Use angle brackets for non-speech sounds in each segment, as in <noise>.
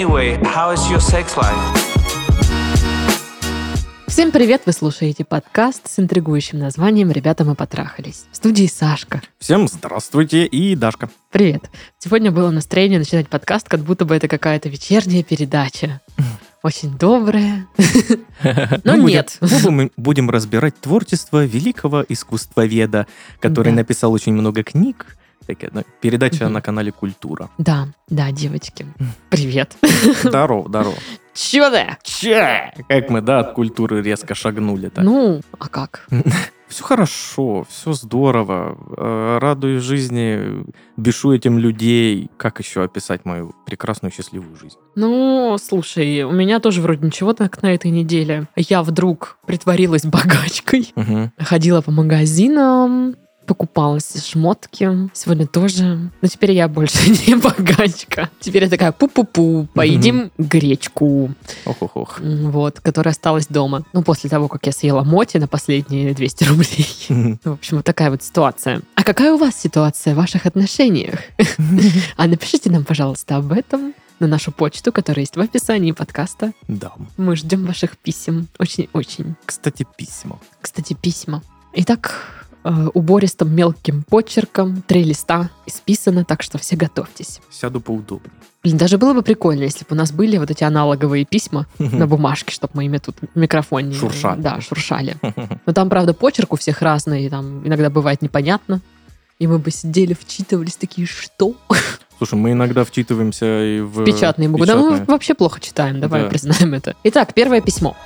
Anyway, how is your sex life? Всем привет! Вы слушаете подкаст с интригующим названием «Ребята, мы потрахались». В студии Сашка. Всем здравствуйте и Дашка. Привет! Сегодня было настроение начинать подкаст, как будто бы это какая-то вечерняя передача. <laughs> Очень добрая. <laughs> Но Мы нет. будем- Мы будем разбирать творчество великого искусствоведа, который Да. написал очень много книг. Такая, ну, Передача на канале Культура. Да, да, девочки. Привет. Здорово, здорово. Чё да? Че? Как мы, да, от культуры резко шагнули-то. Ну, а как? <laughs> Все хорошо, все здорово. Э, Радуюсь жизни, бешу этим людей. Как еще описать мою прекрасную счастливую жизнь? Ну, слушай, у меня тоже вроде ничего так на этой неделе. Я вдруг притворилась богачкой. Мгм. Ходила по магазинам, покупалась шмотки. Сегодня тоже. Но теперь я больше <laughs> не богачка. Теперь я такая пу-пу-пу, поедим гречку, Ох-ох-ох. Вот, которая осталась дома. Ну, после того, как я съела моти на последние 200 рублей. Мгм. В общем, вот такая вот ситуация. А какая у вас ситуация в ваших отношениях? <laughs> А напишите нам, пожалуйста, об этом на нашу почту, которая есть в описании подкаста. Да. Мы ждем ваших писем. Очень-очень. Кстати, письма. Кстати, письма. Итак, э, убористым мелким почерком, три листа исписано, так что все готовьтесь. Сяду поудобнее. Блин, даже было бы прикольно, если бы у нас были вот эти аналоговые письма на бумажке, чтобы мы ими тут в микрофоне... Шуршали. Да, шуршали. <laughs> Но там, правда, почерк у всех разный, там иногда бывает непонятно. И мы бы сидели, вчитывались такие, что? <laughs> Слушай, мы иногда вчитываемся и в... Печатные буквы. Да мы вообще плохо читаем, давай Да. признаем это. Итак, первое письмо.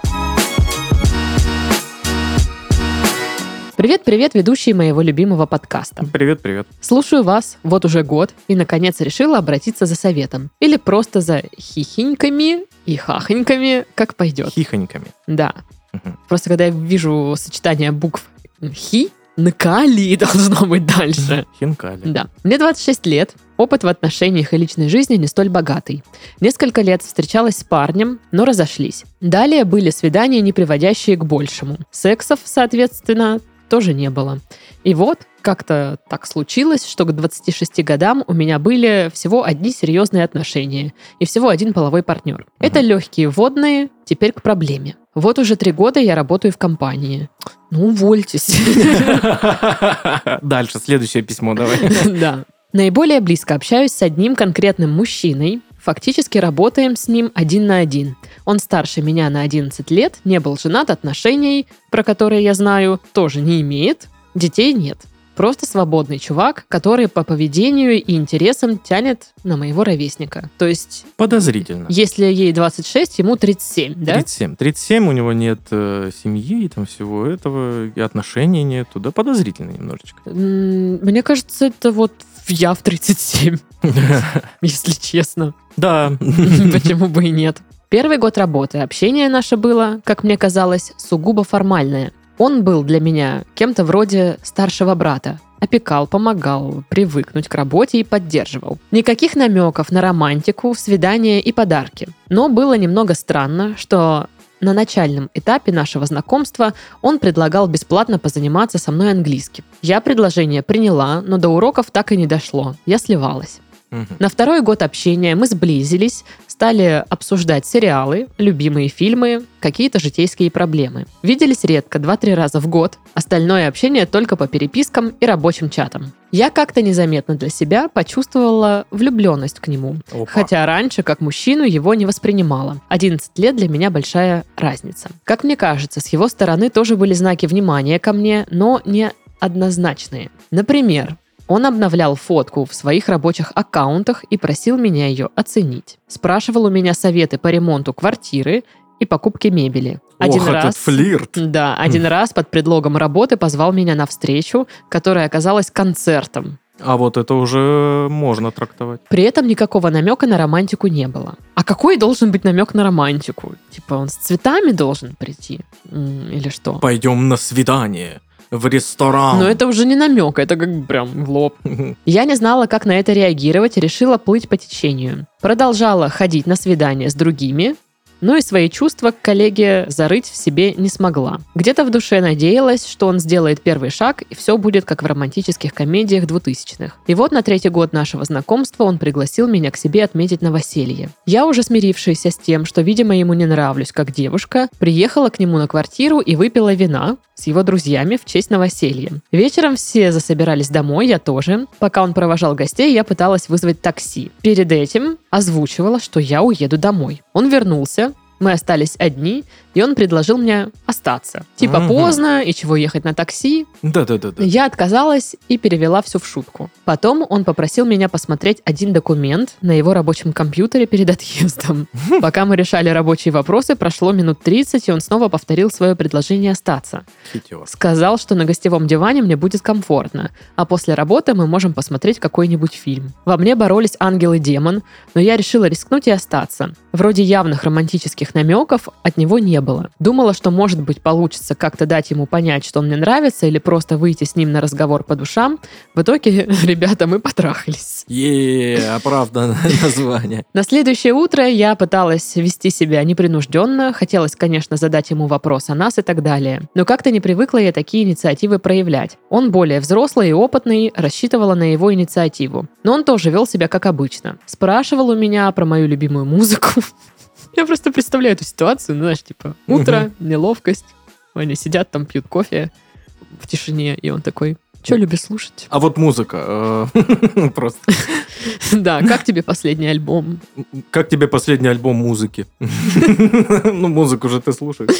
Привет-привет, ведущие моего любимого подкаста. Привет, привет. Слушаю вас вот уже год и, наконец, решила обратиться за советом. Или просто за хихоньками и хахоньками, как пойдет. Хихоньками. Да. Мгм. Просто когда я вижу сочетание букв хи, на кали должно быть дальше. Хинкали. Да. Мне 26 лет. Опыт в отношениях и личной жизни не столь богатый. Несколько лет встречалась с парнем, но разошлись. Далее были свидания, не приводящие к большему. Сексов, соответственно, тоже не было. И вот как-то так случилось, что к 26 годам у меня были всего одни серьезные отношения и всего один половой партнер. Это легкие водные, теперь к проблеме. Вот уже три года я работаю в компании. Ну, увольтесь. Дальше, следующее письмо давай. <laughs> Да. Наиболее близко общаюсь с одним конкретным мужчиной. Фактически работаем с ним один на один. Он старше меня на 11 лет, не был женат, отношений, про которые я знаю, тоже не имеет, детей нет. Просто свободный чувак, который по поведению и интересам тянет на моего ровесника. То есть, Подозрительно. если ей 26, ему 37, да? 37. 37, у него нет э, семьи, и там всего этого, и отношений нету. Да, подозрительно немножечко. Мне кажется, это вот я в 37, <laughs> если честно. Да. <laughs> Почему бы и нет? Первый год работы общение наше было, как мне казалось, сугубо формальное. Он был для меня кем-то вроде старшего брата. Опекал, помогал, привыкнуть к работе и поддерживал. Никаких намеков на романтику, свидания и подарки. Но было немного странно, что на начальном этапе нашего знакомства он предлагал бесплатно позаниматься со мной английским. Я предложение приняла, но до уроков так и не дошло. Я сливалась. Мгм. На второй год общения мы сблизились, стали обсуждать сериалы, любимые фильмы, какие-то житейские проблемы. Виделись редко, 2-3 раза в год. Остальное общение только по перепискам и рабочим чатам. Я как-то незаметно для себя почувствовала влюбленность к нему. Опа. Хотя раньше, как мужчину, его не воспринимала. 11 лет для меня большая разница. Как мне кажется, с его стороны тоже были знаки внимания ко мне, но не однозначные. Например, он обновлял фотку в своих рабочих аккаунтах и просил меня ее оценить. Спрашивал у меня советы по ремонту квартиры и покупке мебели. Один Ох, раз... этот флирт. Да, один <laughs> раз под предлогом работы позвал меня на встречу, которая оказалась концертом. А вот это уже можно трактовать. При этом никакого намека на романтику не было. А какой должен быть намек на романтику? Типа он с цветами должен прийти? Или что? Пойдем на свидание в ресторан. Но это уже не намек, это как прям в лоб. <laughs> Я не знала, как на это реагировать, решила плыть по течению. Продолжала ходить на свидания с другими, Но и свои чувства к коллеге зарыть в себе не смогла. Где-то в душе надеялась, что он сделает первый шаг, и все будет как в романтических комедиях двухтысячных. И вот на третий год нашего знакомства он пригласил меня к себе отметить новоселье. Я, уже смирившаяся с тем, что, видимо, ему не нравлюсь как девушка, приехала к нему на квартиру и выпила вина с его друзьями в честь новоселья. Вечером все засобирались домой, я тоже. Пока он провожал гостей, я пыталась вызвать такси. Перед этим озвучивала, что я уеду домой. Он вернулся, мы остались одни, и он предложил мне остаться. Типа Мгм. поздно, и чего ехать на такси. Да-да-да. Я отказалась и перевела все в шутку. Потом он попросил меня посмотреть один документ на его рабочем компьютере перед отъездом. Пока мы решали рабочие вопросы, прошло минут 30, и он снова повторил свое предложение остаться. Хитер. Сказал, что на гостевом диване мне будет комфортно, а после работы мы можем посмотреть какой-нибудь фильм. Во мне боролись ангел и демон, но я решила рискнуть и остаться. Вроде явных романтических намеков от него не было. Думала, что, может быть, получится как-то дать ему понять, что он мне нравится, или просто выйти с ним на разговор по душам. В итоге, <laughs> ребята, мы потрахались. Е, оправданное <laughs> название. На следующее утро я пыталась вести себя непринужденно, хотелось, конечно, задать ему вопрос о нас и так далее. Но как-то не привыкла я такие инициативы проявлять. Он более взрослый и опытный, рассчитывала на его инициативу. Но он тоже вел себя как обычно. Спрашивал у меня про мою любимую музыку. <laughs> Я просто представляю эту ситуацию, ну, знаешь, типа, утро, неловкость, они сидят там, пьют кофе в тишине, и он такой, что любишь слушать? А вот музыка. э, <laughs> Просто. <laughs> Да, как тебе последний альбом? Как тебе последний альбом музыки? <laughs> Ну, музыку же ты слушаешь.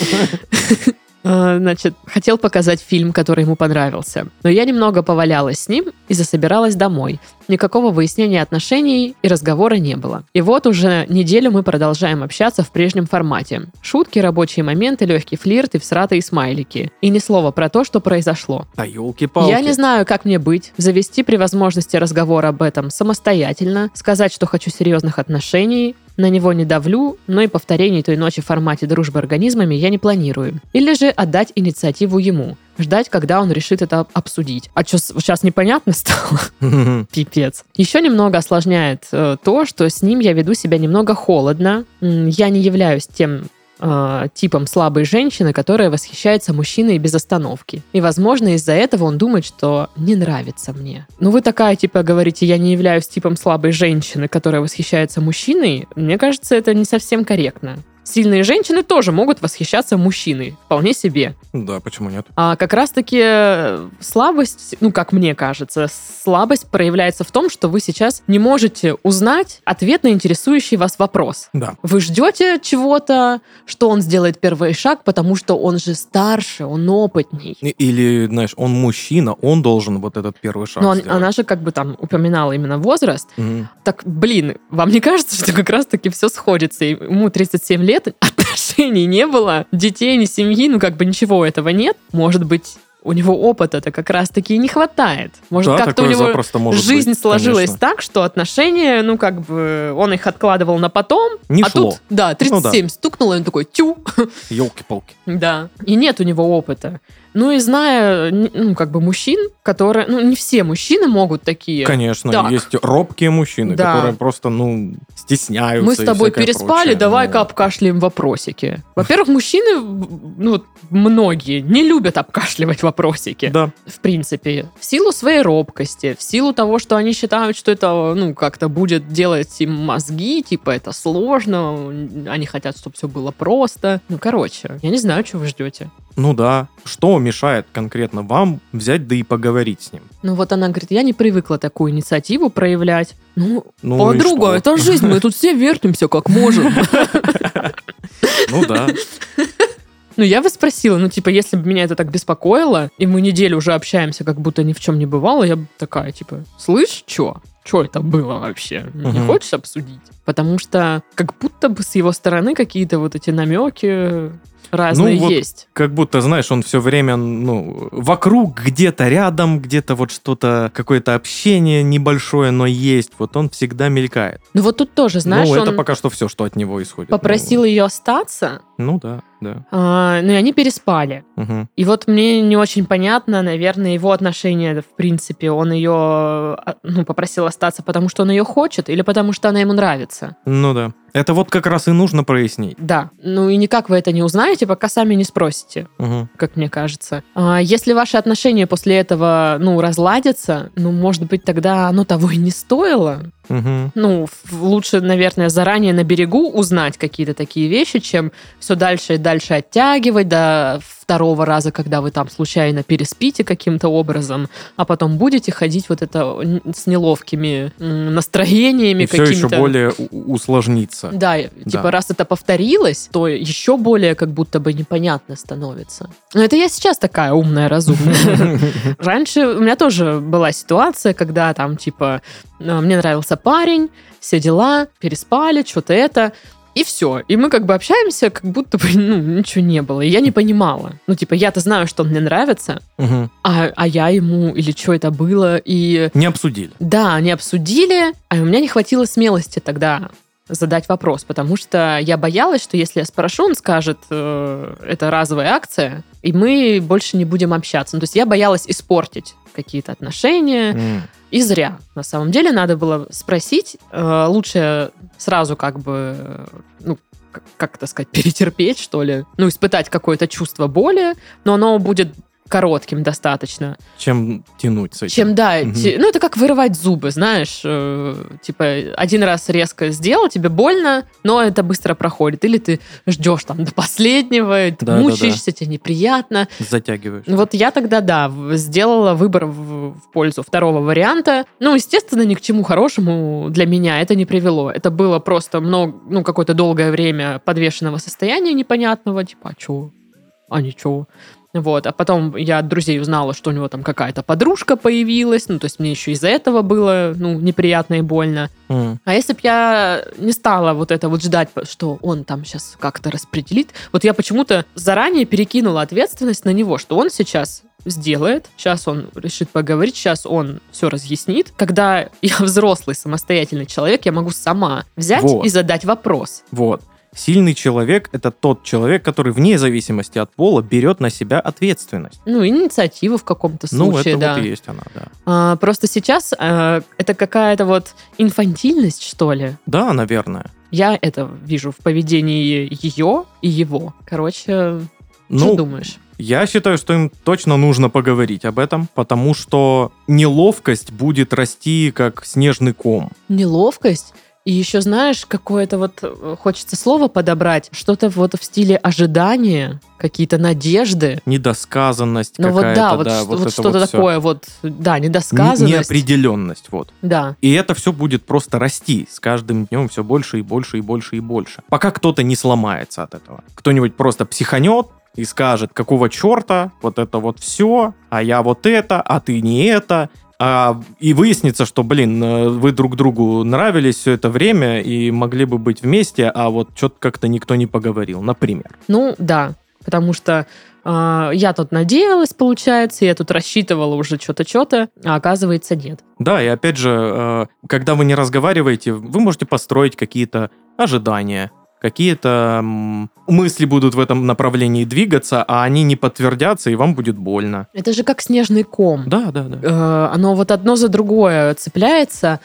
А, Значит, хотел показать фильм, который ему понравился. Но я немного повалялась с ним и засобиралась домой. Никакого выяснения отношений и разговора не было. И вот уже неделю мы продолжаем общаться в прежнем формате. Шутки, рабочие моменты, легкий флирт и всратые смайлики. И ни слова про то, что произошло. А елки-палки. Я не знаю, как мне быть. Завести при возможности разговор об этом самостоятельно, сказать, что хочу серьезных отношений, на него не давлю, но и повторений той ночи в формате дружбы организмами я не планирую. Или же отдать инициативу ему, ждать, когда он решит это обсудить. А что, сейчас непонятно стало? <laughs> Пипец. Еще немного осложняет э, то, что с ним я веду себя немного холодно. Я не являюсь тем э, типом слабой женщины, которая восхищается мужчиной без остановки. И, возможно, из-за этого он думает, что не нравится мне. Ну, вы такая, типа, говорите, я не являюсь типом слабой женщины, которая восхищается мужчиной. Мне кажется, это не совсем корректно. Сильные женщины тоже могут восхищаться мужчиной. Вполне себе. Да, почему нет? А как раз-таки э, слабость, ну, как мне кажется, слабость проявляется в том, что вы сейчас не можете узнать ответ на интересующий вас вопрос. Да. Вы ждете чего-то, что он сделает первый шаг, потому что он же старше, он опытней. Или, знаешь, он мужчина, он должен вот этот первый шаг Но он- сделать. она же как бы там упоминала именно возраст. Мгм. Так, блин, вам не кажется, что как раз-таки все сходится? Ему 37 лет, отношений не было, детей, ни семьи, ну как бы ничего этого нет. Может быть, у него опыта-то как раз-таки не хватает. Может, Да, как-то у него жизнь быть, сложилась конечно. так, что отношения, ну как бы, он их откладывал на потом, Не а шло. тут, да, 37 стукнуло, и он такой, тю, Елки-палки. да. И нет у него опыта. Ну и зная, ну как бы мужчин, которые, ну не все мужчины могут такие. Конечно, Так. есть робкие мужчины, Да. которые просто, ну, стесняются. Мы с тобой переспали, прочее. давай-ка Ну, обкашляем вопросики. Во-первых, мужчины, ну, многие, не любят обкашливать вопросики. Да. В принципе, в силу своей робкости, в силу того, что они считают, что это, ну, как-то будет делать им мозги, типа, это сложно, они хотят, чтобы все было просто. Ну, короче, я не знаю, что вы ждете. Ну да. Что мешает конкретно вам взять да и поговорить с ним? Ну, вот она говорит, я не привыкла такую инициативу проявлять. Ну, Ну, подруга, что? это жизнь, мы тут все вертимся как можем. <laughs> Ну да. Ну, я бы спросила, ну, типа, если бы меня это так беспокоило, и мы неделю уже общаемся, как будто ни в чем не бывало, я бы такая, типа, слышь, чё? Чё это было вообще? Не Мгм. хочешь обсудить? Потому что как будто бы с его стороны какие-то вот эти намеки разные Ну, вот есть. Как будто, знаешь, он все время, ну, вокруг, где-то рядом, где-то вот что-то, какое-то общение небольшое, но есть. Вот он всегда мелькает. Ну, вот тут тоже, знаешь, ну, это он пока что все, что от него исходит. попросил ее остаться, Ну, ну да, да. а, ну, и они переспали. Мгм. И вот мне не очень понятно, наверное, его отношение, в принципе, он ее, а, ну, попросил остаться, потому что он ее хочет, или потому что она ему нравится. Ну да. Это вот как раз и нужно прояснить. Да. Ну и никак вы это не узнаете, пока сами не спросите, Мгм. как мне кажется. А если ваши отношения после этого, ну, разладятся, ну, может быть, тогда оно того и не стоило. Мгм. Ну, лучше, наверное, заранее на берегу узнать какие-то такие вещи, чем все дальше и дальше оттягивать до второго раза, когда вы там случайно переспите каким-то образом, а потом будете ходить вот это с неловкими настроениями И все еще какими-то. более усложнится. Да, и, типа, Да. раз это повторилось, то еще более как будто бы непонятно становится. Но это я сейчас такая умная, разумная. <laughs> Раньше у меня тоже была ситуация, когда там, типа, э, мне нравился парень, все дела, переспали, что-то это, и все. И мы как бы общаемся, как будто бы, ну, ничего не было. И я не понимала. Ну, типа, я-то знаю, что он мне нравится, Мгм. а, а я ему, или что это было, и... Не обсудили. Да, они обсудили, а у меня не хватило смелости тогда задать вопрос, потому что я боялась, что если я спрошу, он скажет, э, это разовая акция, и мы больше не будем общаться. Ну, то есть я боялась испортить какие-то отношения, М. и зря. На самом деле надо было спросить, э, лучше сразу как бы, э, ну, как это сказать, <laughs> перетерпеть, что ли, ну, испытать какое-то чувство боли, но оно будет коротким достаточно, Чем тянуть с этим? чем, да, Мгм. те- ну, это как вырывать зубы, знаешь, э, типа, один раз резко сделал, тебе больно, но это быстро проходит, или ты ждешь там до последнего, ты Да, да, мучаешься, тебе неприятно, Затягиваешь. вот я тогда, да, сделала выбор в, в пользу второго варианта. Ну, естественно, ни к чему хорошему для меня это не привело. Это было просто много, ну, какое-то долгое время подвешенного состояния непонятного, типа, а чё? А ничего. Вот, а потом я от друзей узнала, что у него там какая-то подружка появилась, ну, то есть мне еще из-за этого было, ну, неприятно и больно. М. А если бы я не стала вот это вот ждать, что он там сейчас как-то распределит, вот я почему-то заранее перекинула ответственность на него, что он сейчас сделает, сейчас он решит поговорить, сейчас он все разъяснит. Когда я взрослый, самостоятельный человек, я могу сама взять Вот. и задать вопрос. Вот. Сильный человек – это тот человек, который вне зависимости от пола берет на себя ответственность. Ну, инициативу в каком-то ну, случае, это да. вот и есть она, да. А, просто сейчас а, это какая-то вот инфантильность, что ли. Да, наверное. Я это вижу в поведении ее и его. Короче, что Ну, думаешь? я считаю, что им точно нужно поговорить об этом, потому что неловкость будет расти как снежный ком. неловкость. И еще, знаешь, какое-то вот э, хочется слово подобрать, что-то вот в стиле ожидания, какие-то надежды. Недосказанность Ну вот какая-то, да, вот, да, вот это что-то вот такое вот, да, Не- недосказанность. Неопределенность, вот. Да. И это все будет просто расти с каждым днем все больше и больше и больше и больше. Пока кто-то не сломается от этого. Кто-нибудь просто психанет и скажет, какого черта, вот это вот все, а я вот это, а ты не это. А, и выяснится, что, блин, э, вы друг другу нравились все это время и могли бы быть вместе, а вот что-то как-то никто не поговорил, например. Ну, да. Потому что э, я тут надеялась, получается, я тут рассчитывала уже что-то, что-то, а оказывается нет. Да, и опять же, э, когда вы не разговариваете, вы можете построить какие-то ожидания, какие-то мысли будут в этом направлении двигаться, а они не подтвердятся, и вам будет больно. Это же как снежный ком. Да, да, да. Э, оно вот одно за другое цепляется,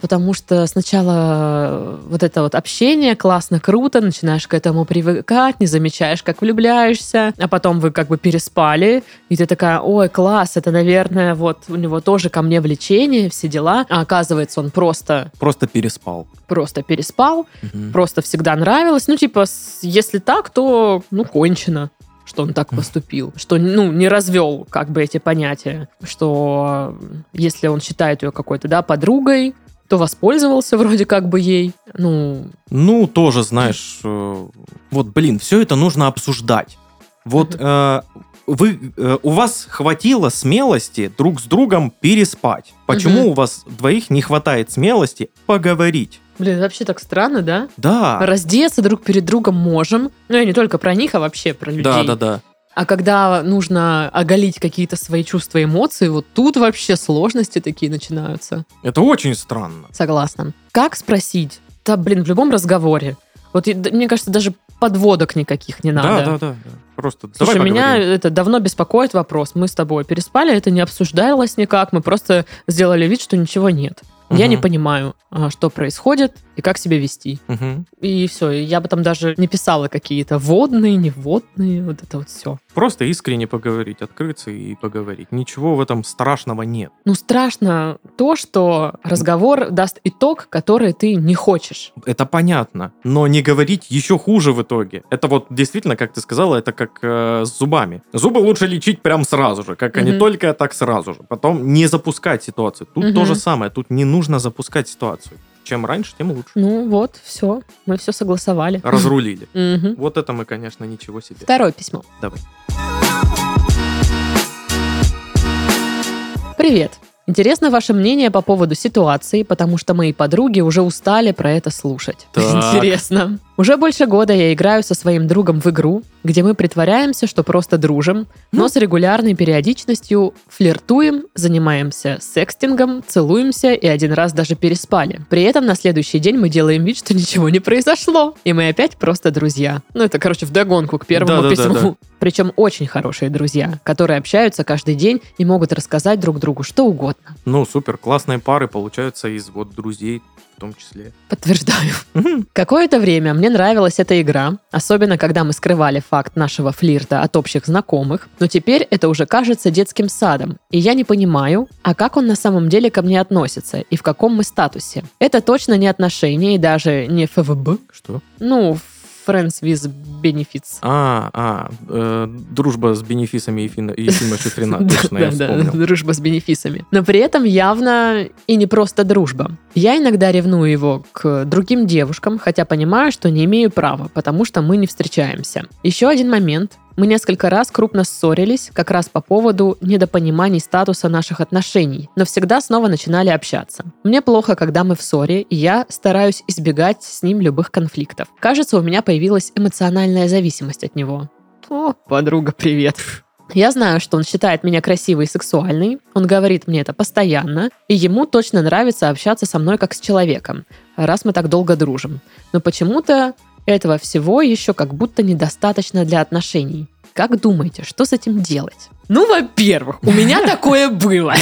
потому что сначала вот это вот общение классно, круто, начинаешь к этому привыкать, не замечаешь, как влюбляешься, а потом вы как бы переспали, и ты такая, ой, класс, это, наверное, вот у него тоже ко мне влечение, все дела, а оказывается, он просто, Просто переспал. просто переспал, Мгм. просто всегда нравилось, ну, типа, если так, то, ну, кончено что он так поступил, что, ну, не развел как бы эти понятия, что если он считает ее какой-то, да, подругой, то воспользовался вроде как бы ей, ну, Ну, тоже, знаешь, э, вот, блин, все это нужно обсуждать. Вот э, вы, э, у вас хватило смелости друг с другом переспать. Почему Мгм. у вас двоих не хватает смелости поговорить? блин, вообще так странно, да? Да. Раздеться друг перед другом можем, ну, я не только про них, а вообще про людей. Да, да, да. А когда нужно оголить какие-то свои чувства, эмоции, вот тут вообще сложности такие начинаются. Это очень странно. Согласна. Как спросить? Да, блин, в любом разговоре. Вот и- мне кажется, даже подводок никаких не надо. Да, да, да. да. Просто Слушай, давай меня поговорим. это давно беспокоит вопрос. Мы с тобой переспали, это не обсуждалось никак, мы просто сделали вид, что ничего нет. Я не понимаю, а, что происходит и как себя вести. Мгм. И все, я бы там даже не писала какие-то водные, неводные, вот это вот все. Просто искренне поговорить, открыться и поговорить. Ничего в этом страшного нет. Ну, страшно то, что разговор даст итог, который ты не хочешь. Это понятно. Но не говорить еще хуже в итоге. Это вот действительно, как ты сказала, это как э, с зубами. Зубы лучше лечить прям сразу же. Как они Мгм. только, так сразу же. Потом не запускать ситуацию. Тут Мгм. то же самое. Тут не нужно запускать ситуацию. Чем раньше, тем лучше. Ну вот, все, мы все согласовали. Разрулили. Вот это мы, конечно, ничего себе. Второе письмо. Давай. Привет. Интересно ваше мнение по поводу ситуации, потому что мои подруги уже устали про это слушать. Так. Интересно. Уже больше года я играю со своим другом в игру, где мы притворяемся, что просто дружим, но с регулярной периодичностью флиртуем, занимаемся секстингом, целуемся и один раз даже переспали. При этом на следующий день мы делаем вид, что ничего не произошло, и мы опять просто друзья. Ну, это, короче, вдогонку к первому Да-да-да-да. письму. Причем очень хорошие друзья, которые общаются каждый день и могут рассказать друг другу что угодно. Ну, супер. Классные пары получаются из вот друзей в том числе. Подтверждаю. <laughs> Какое-то время мне нравилась эта игра, особенно когда мы скрывали факт нашего флирта от общих знакомых, но теперь это уже кажется детским садом, и я не понимаю, а как он на самом деле ко мне относится и в каком мы статусе. Это точно не отношения и даже не ФВБ, Что? ну, Friends with Benefits. А, а, э, дружба с бенефисами Ефина- Ефима Шифрина. <laughs> Точно, я Да, да, вспомнил. дружба с бенефисами. Но при этом явно и не просто дружба. Я иногда ревную его к другим девушкам, хотя понимаю, что не имею права, потому что мы не встречаемся. Еще один момент. Мы несколько раз крупно ссорились, как раз по поводу недопониманий статуса наших отношений, но всегда снова начинали общаться. Мне плохо, когда мы в ссоре, и я стараюсь избегать с ним любых конфликтов. Кажется, у меня появилась эмоциональная зависимость от него. О, подруга, привет. Я знаю, что он считает меня красивой и сексуальной, он говорит мне это постоянно, и ему точно нравится общаться со мной как с человеком, раз мы так долго дружим. Но почему-то этого всего еще как будто недостаточно для отношений. Как думаете, что с этим делать? Ну, во-первых, у меня <laughs> такое было.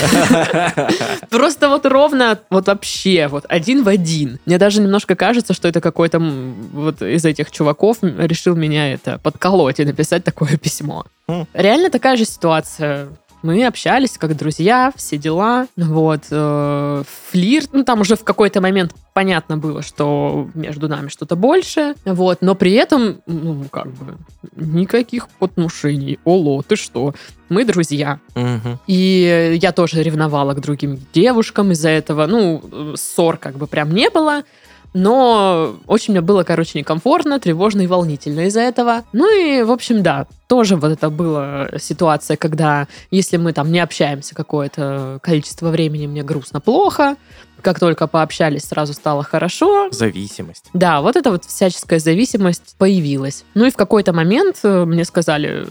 <laughs> Просто вот ровно, вот вообще, вот один в один. Мне даже немножко кажется, что это какой-то вот из этих чуваков решил меня это подколоть и написать такое <laughs> письмо. Хм. Реально такая же ситуация. Мы общались как друзья, все дела. Вот. э, флирт. Ну, там уже в какой-то момент понятно было, что между нами что-то больше. Вот. Но при этом, ну, как бы, никаких отношений. Оло, ты что? Мы друзья. Мгм. И я тоже ревновала к другим девушкам из-за этого. Ну, ссор как бы прям не было. Но очень мне было, короче, некомфортно, тревожно и волнительно из-за этого. Ну и, в общем, да, тоже вот это была ситуация, когда если мы там не общаемся какое-то количество времени, мне грустно, плохо. Как только пообщались, сразу стало хорошо. Зависимость. Да, вот эта вот всяческая зависимость появилась. Ну и в какой-то момент э, мне сказали,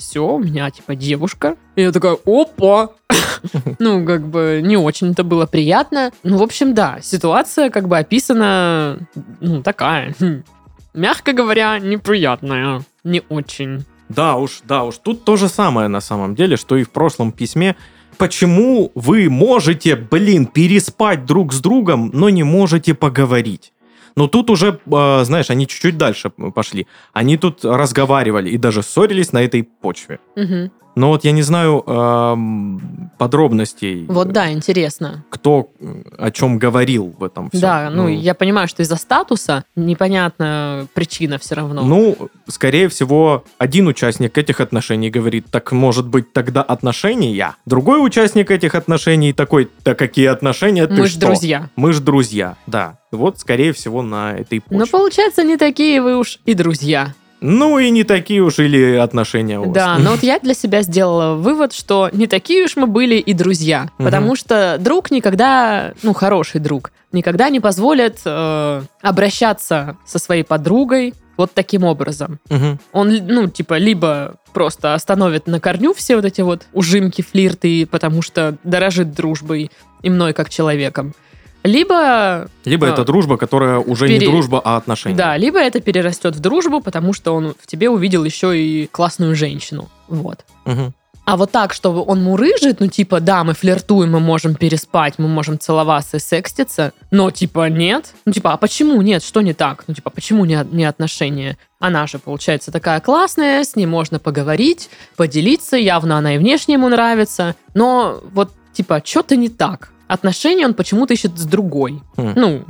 все, у меня типа девушка. И я такая, опа! <laughs> Ну, как бы не очень-то было приятно. Ну, в общем, да, ситуация как бы описана, ну, такая, <laughs> мягко говоря, неприятная. Не очень. Да уж, да уж. Тут то же самое на самом деле, что и в прошлом письме. Почему вы можете, блин, переспать друг с другом, но не можете поговорить? Но тут уже, э, знаешь, они чуть-чуть дальше пошли. Они тут разговаривали и даже ссорились на этой почве. Мгм. Но вот я не знаю эм, подробностей. Вот да, интересно. Кто э, о чем говорил в этом всем. Да, ну, я понимаю, что из-за статуса непонятна причина все равно. Ну, скорее всего, один участник этих отношений говорит, так может быть тогда отношения? Другой участник этих отношений такой, да какие отношения, ты Мы ж что? друзья. Мы ж друзья, да. Вот, скорее всего, на этой почве. Но получается, не такие вы уж и друзья. Ну и не такие уж или отношения у вас. Да, но вот я для себя сделала вывод, что не такие уж мы были и друзья. Мгм. Потому что друг никогда, ну, хороший друг, никогда не позволит э, обращаться со своей подругой вот таким образом. Мгм. Он, ну, типа, либо просто остановит на корню все вот эти вот ужимки, флирты, потому что дорожит дружбой и мной как человеком. Либо Либо А. это дружба, которая уже не Пере- дружба, а отношения. Да, либо это перерастет в дружбу, потому что он в тебе увидел еще и классную женщину. Вот. Мгм. А вот так, чтобы он мурыжит, ну, типа, да, мы флиртуем, мы можем переспать, мы можем целоваться и секститься, но, типа, нет. Ну, типа, а почему нет? Что не так? Ну, типа, почему не, не отношения? Она же, получается, такая классная, с ней можно поговорить, поделиться, явно она и внешне ему нравится, но вот, типа, что-то не так. Отношения он почему-то ищет с другой. Хм. Ну,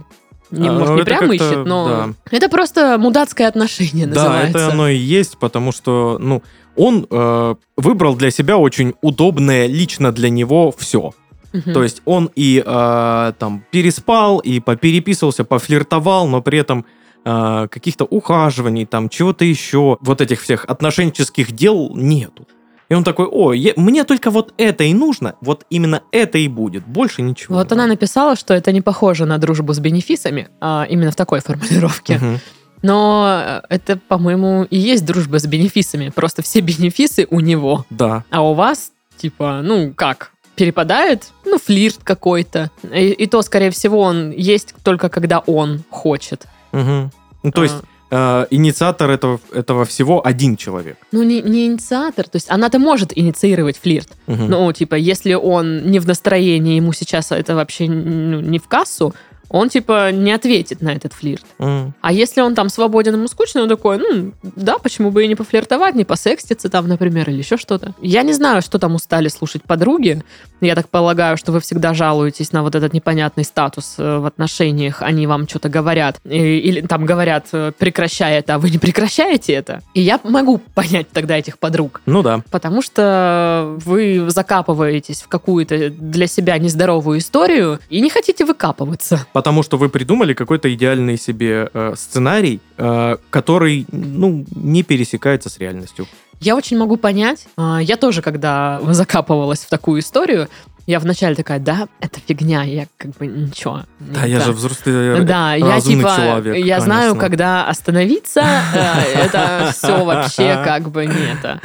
не, А, может, ну, не это прям как-то, ищет, но да. это просто мудацкое отношение Да, называется. это оно и есть, потому что, ну, он э, выбрал для себя очень удобное лично для него все. Мгм. То есть он и э, там переспал, и попереписывался, пофлиртовал, но при этом э, каких-то ухаживаний, там чего-то еще, вот этих всех отношенческих дел нету. И он такой, о, я- мне только вот это и нужно, вот именно это и будет, больше ничего. Вот она надо». написала, что это не похоже на дружбу с бенефисами, а именно в такой формулировке. Мгм. Но это, по-моему, и есть дружба с бенефисами. Просто все бенефисы у него. Да. А у вас, типа, ну как, перепадает, ну, флирт какой-то. И, и то, скорее всего, он есть только когда он хочет. Мгм. Ну, то А, есть э, инициатор этого, этого всего один человек. ну, не, не инициатор. То есть она-то может инициировать флирт. Мгм. Ну, типа, если он не в настроении, ему сейчас это вообще ну, не в кассу, он, типа, не ответит на этот флирт. М. А если он там свободен, ему скучно, он такой, ну, да, почему бы и не пофлиртовать, не посекститься там, например, или еще что-то. Я не знаю, что там устали слушать подруги. Я так полагаю, что вы всегда жалуетесь на вот этот непонятный статус э, в отношениях. Они вам что-то говорят. Или там говорят, э, прекращай это, а вы не прекращаете это. И я могу понять тогда этих подруг. Ну да. Потому что вы закапываетесь в какую-то для себя нездоровую историю и не хотите выкапываться. Потому что вы придумали какой-то идеальный себе э, сценарий, э, который, ну, не пересекается с реальностью. Я очень могу понять. а, Я тоже, когда закапывалась в такую историю, я вначале такая, да, это фигня, я как бы ничего. Да, я же взрослый Да, я типа, человек. я знаю, конечно. когда остановиться, э, это все <laughs> вообще как бы не это.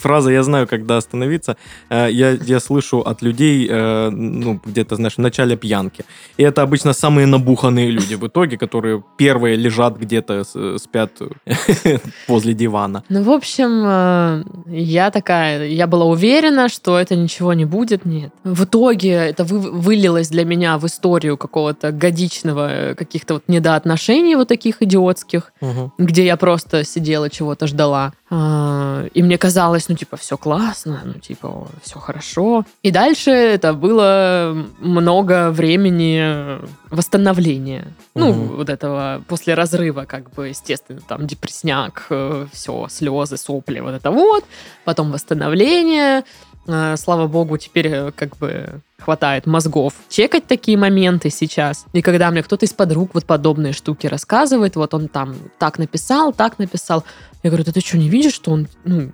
Фраза «я знаю, когда остановиться» э, я, я слышу от людей, э, ну, где-то, знаешь, в начале пьянки. И это обычно самые набуханные люди в итоге, которые первые лежат где-то, спят <laughs> возле дивана. Ну, в общем, я такая, я была уверена, что это ничего не будет, нет. В итоге это вы- вылилось для меня в историю какого-то годичного э, каких-то вот недоотношений вот таких идиотских. где я просто сидела, чего-то ждала. А, И мне казалось, ну, типа, все классно, ну, типа, все хорошо. И дальше это было много времени восстановления. Ну, Мгм. вот этого после разрыва, как бы, естественно, там депресняк, все, слезы, сопли, вот это вот. Потом восстановление. А, Слава богу, теперь э, как бы хватает мозгов чекать такие моменты сейчас. И когда мне кто-то из подруг вот подобные штуки рассказывает, вот он там так написал, так написал, я говорю, да ты что, не видишь, что он, ну,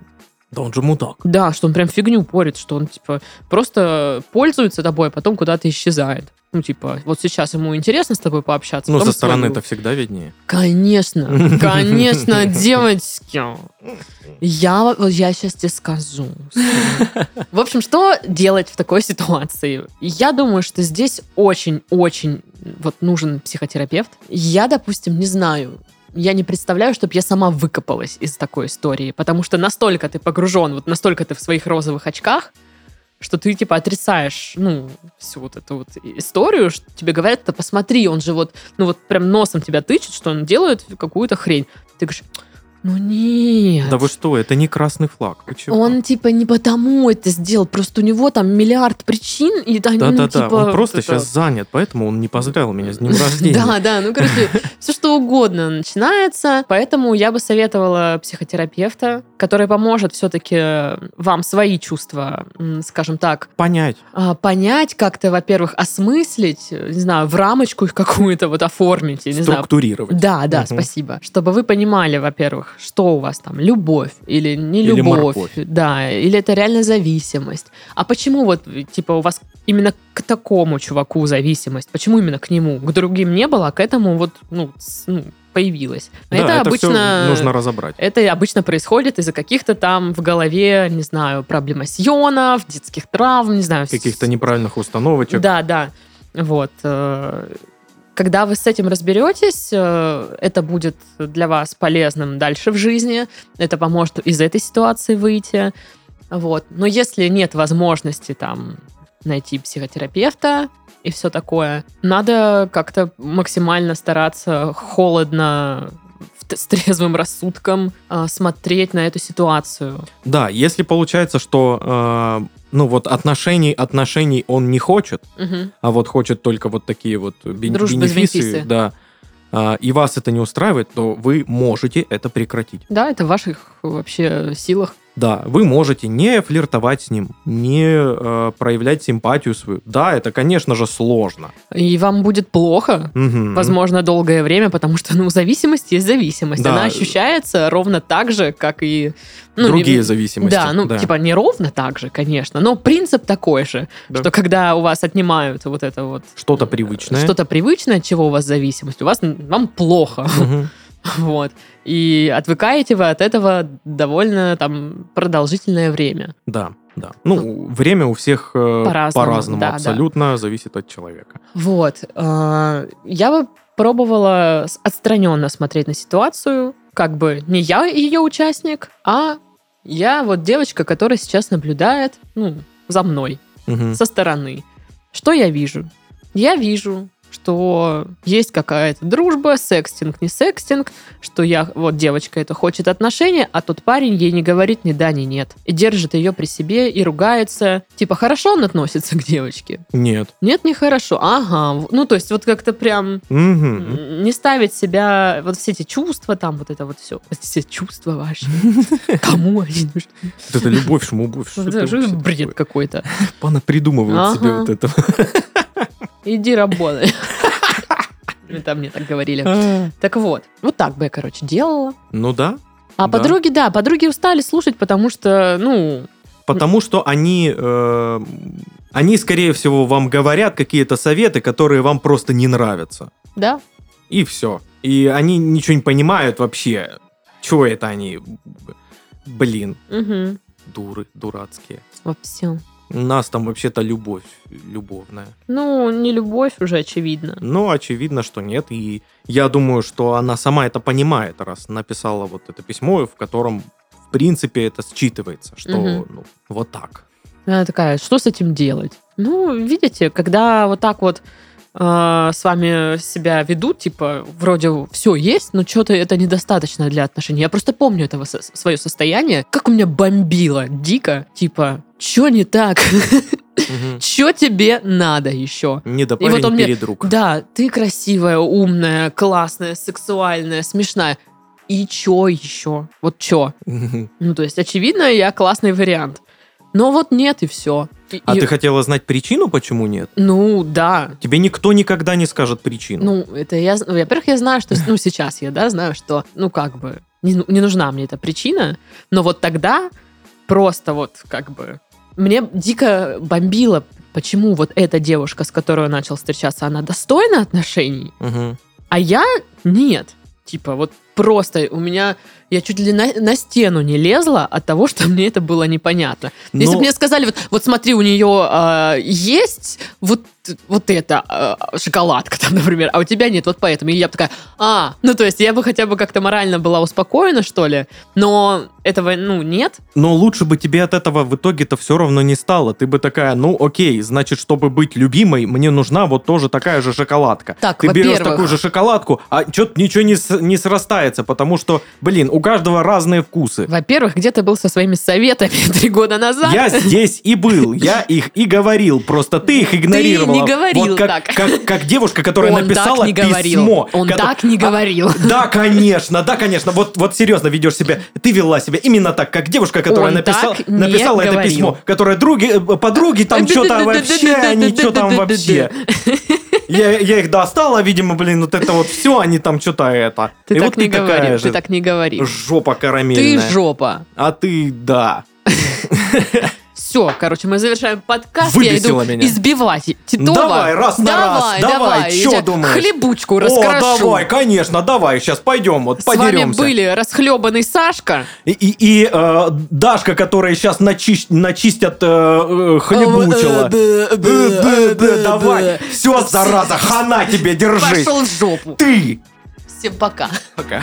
Да он же мудак. да, что он прям фигню порит, что он, типа, просто пользуется тобой, а потом куда-то исчезает. Ну, типа, вот сейчас ему интересно с тобой пообщаться. Ну, со стороны это всегда виднее. Конечно, <laughs> конечно, девочки. Я, я сейчас тебе скажу. <laughs> В общем, что делать в такой ситуации? Я думаю, что здесь очень-очень вот нужен психотерапевт. Я, допустим, не знаю, я не представляю, чтобы я сама выкопалась из такой истории, потому что настолько ты погружен, вот настолько ты в своих розовых очках, что ты типа отрицаешь, ну, всю вот эту вот историю, что тебе говорят, да посмотри, он же вот, ну вот прям носом тебя тычет, что он делает какую-то хрень. Ты говоришь, ну нет. Да вы что, это не красный флаг. Чего? Он типа не потому это сделал, просто у него там миллиард причин, и они, ну, Да-да-да, типа, он просто вот это- сейчас занят, поэтому он не поздравил меня с днем <laughs> рождения. Да, да, ну, короче, <laughs> все что угодно начинается. Поэтому я бы советовала психотерапевта, который поможет все-таки вам свои чувства, скажем так, Понять. а, понять, как-то, во-первых, осмыслить, э, не знаю, в рамочку их какую-то вот оформить. Структурировать. Да, да, спасибо. Чтобы вы понимали, во-первых, что у вас там, любовь или не Или любовь. морковь. Да, или это реально зависимость. А почему вот, типа, у вас именно к такому чуваку зависимость? Почему именно к нему? К другим не было, а к этому вот, ну, ну, появилось. Да, это, всё обычно... нужно разобрать. Это обычно происходит из-за каких-то там в голове, не знаю, проблемасьонов, детских травм, не знаю. Каких-то неправильных установочек. да, да. Вот. Э, Когда вы с этим разберетесь, э, это будет для вас полезным дальше в жизни. Это поможет из этой ситуации выйти. Вот. Но если нет возможности там найти психотерапевта и все такое, надо как-то максимально стараться холодно с трезвым рассудком а, смотреть на эту ситуацию. Да, если получается, что э, ну вот отношений, отношений он не хочет, Мгм. а вот хочет только вот такие вот бен- Дружбы бенефисы, бенефисы. да, а, и вас это не устраивает, то вы можете это прекратить. Да, это в ваших вообще силах. Да, вы можете не флиртовать с ним, не э, проявлять симпатию свою. Да, это, конечно же, сложно. И вам будет плохо, Мгм. возможно, долгое время, потому что, ну, зависимость есть зависимость. Да. Она ощущается ровно так же, как и... Ну, Другие не- зависимости. Да, ну, типа, не ровно так же, конечно, но принцип такой же, Да. что когда у вас отнимают вот это вот Что-то привычное. что-то привычное, от чего у вас зависимость, у вас вам плохо, Мгм. <laughs> вот, и отвыкаете вы от этого довольно там продолжительное время. Да, да. Ну, время у всех э, По-разному, по-разному, да, да. абсолютно зависит от человека. Вот, э, я бы пробовала отстраненно смотреть на ситуацию, как бы не я ее участник, а я вот девочка, которая сейчас наблюдает, ну, за мной. Мгм. со стороны. Что я вижу? Я вижу, что есть какая-то дружба, секстинг, не секстинг, что я, вот девочка это хочет отношения, а тот парень ей не говорит ни да, ни нет. И держит ее при себе и ругается. Типа, хорошо он относится к девочке? Нет. Нет, нехорошо. Ага. в- Ну, то есть вот как-то прям м, не ставить себя, вот все эти чувства там, вот это вот все. Все чувства ваши. <laughs> Кому они нужны? Это любовь, вообще бред какой-то. Понапридумывают себе Ага. вот это. <laughs> Иди работай. <laughs> Это мне так говорили. Так вот, вот так бы я, короче, делала. Ну да, А подруги, да, подруги устали слушать, потому что, ну, потому что они, э, они, скорее всего, вам говорят какие-то советы, которые вам просто не нравятся. да, И все. И они ничего не понимают вообще. Чего это они? Блин, угу, дуры, дурацкие. во всем. У нас там вообще-то любовь любовная. Ну, не любовь уже, очевидно. Но очевидно, что нет. И я думаю, что она сама это понимает, раз написала вот это письмо, в котором, в принципе, это считывается, что Мгм. ну, вот так. Она такая, что с этим делать? Ну, видите, когда вот так вот э, с вами себя ведут, типа, вроде все есть, но что-то это недостаточно для отношений. Я просто помню это свое состояние, как у меня бомбило дико, типа, что не так? Мгм. <laughs> Что тебе надо еще? Не до И вот он мне- передруг. Да, ты красивая, умная, классная, сексуальная, смешная. И чё еще? Вот чё? Ну, то есть, очевидно, я классный вариант. Но вот нет, и все. А ты хотела знать причину, почему нет? Ну, да. Тебе никто никогда не скажет причину. Ну, это я... Во-первых, я знаю, что... Ну, сейчас я, да, знаю, что, ну, как бы, не, не нужна мне эта причина. Но вот тогда просто вот, как бы... Мне дико бомбило, почему вот эта девушка, с которой он начал встречаться, она достойна отношений, Мгм. А я нет. Типа, вот просто у меня... Я чуть ли на, на стену не лезла от того, что мне это было непонятно. Если Но- бы мне сказали, вот, вот смотри, у нее а, есть вот, вот эта а, шоколадка там, <laughs> например, а у тебя нет, вот поэтому. И я бы такая, а, ну то есть я бы хотя бы как-то морально была успокоена, что ли, но этого, ну, нет. Но лучше бы тебе от этого в итоге-то все равно не стало. Ты бы такая, ну окей, значит, чтобы быть любимой, мне нужна вот тоже такая же шоколадка. Так, Ты берешь такую же шоколадку, а что-то ничего не, не срастается, потому что, блин, у каждого разные вкусы. Во-первых, где ты был со своими советами <laughs> три года назад? Я здесь и был, я <laughs> их и говорил, просто ты их игнорировала. не говорил вот как, так. Как, как девушка, которая Он написала так не говорил. письмо. Он кото- так не А, говорил. <laughs> Да, конечно, да, конечно. Вот, вот серьезно ведешь себя. Ты вела себя именно так, как девушка, которая Он написала, написала это письмо, которая други, э, подруги там что-то вообще, они что там вообще. Я, я их достала, видимо, блин, вот это вот все, они там что-то это. Ты И так вот не ты же ты так не говорил. жопа Ты карамельная. жопа. А ты, да. <laughs> Все, короче, мы завершаем подкаст. Выбесила я иду меня. избивать Титова. Давай, раз на давай, раз, давай, давай. тебе думаешь? Хлебучку О, раскрошу. давай, конечно, давай, сейчас пойдем, вот С вами подеремся. были расхлебанный Сашка. И, и, и, э, Дашка, которая сейчас начистят э, э, хлебучила. Э, э, Давай, все, зараза, хана тебе, держись. Пошел в жопу. Ты. Всем пока. Пока.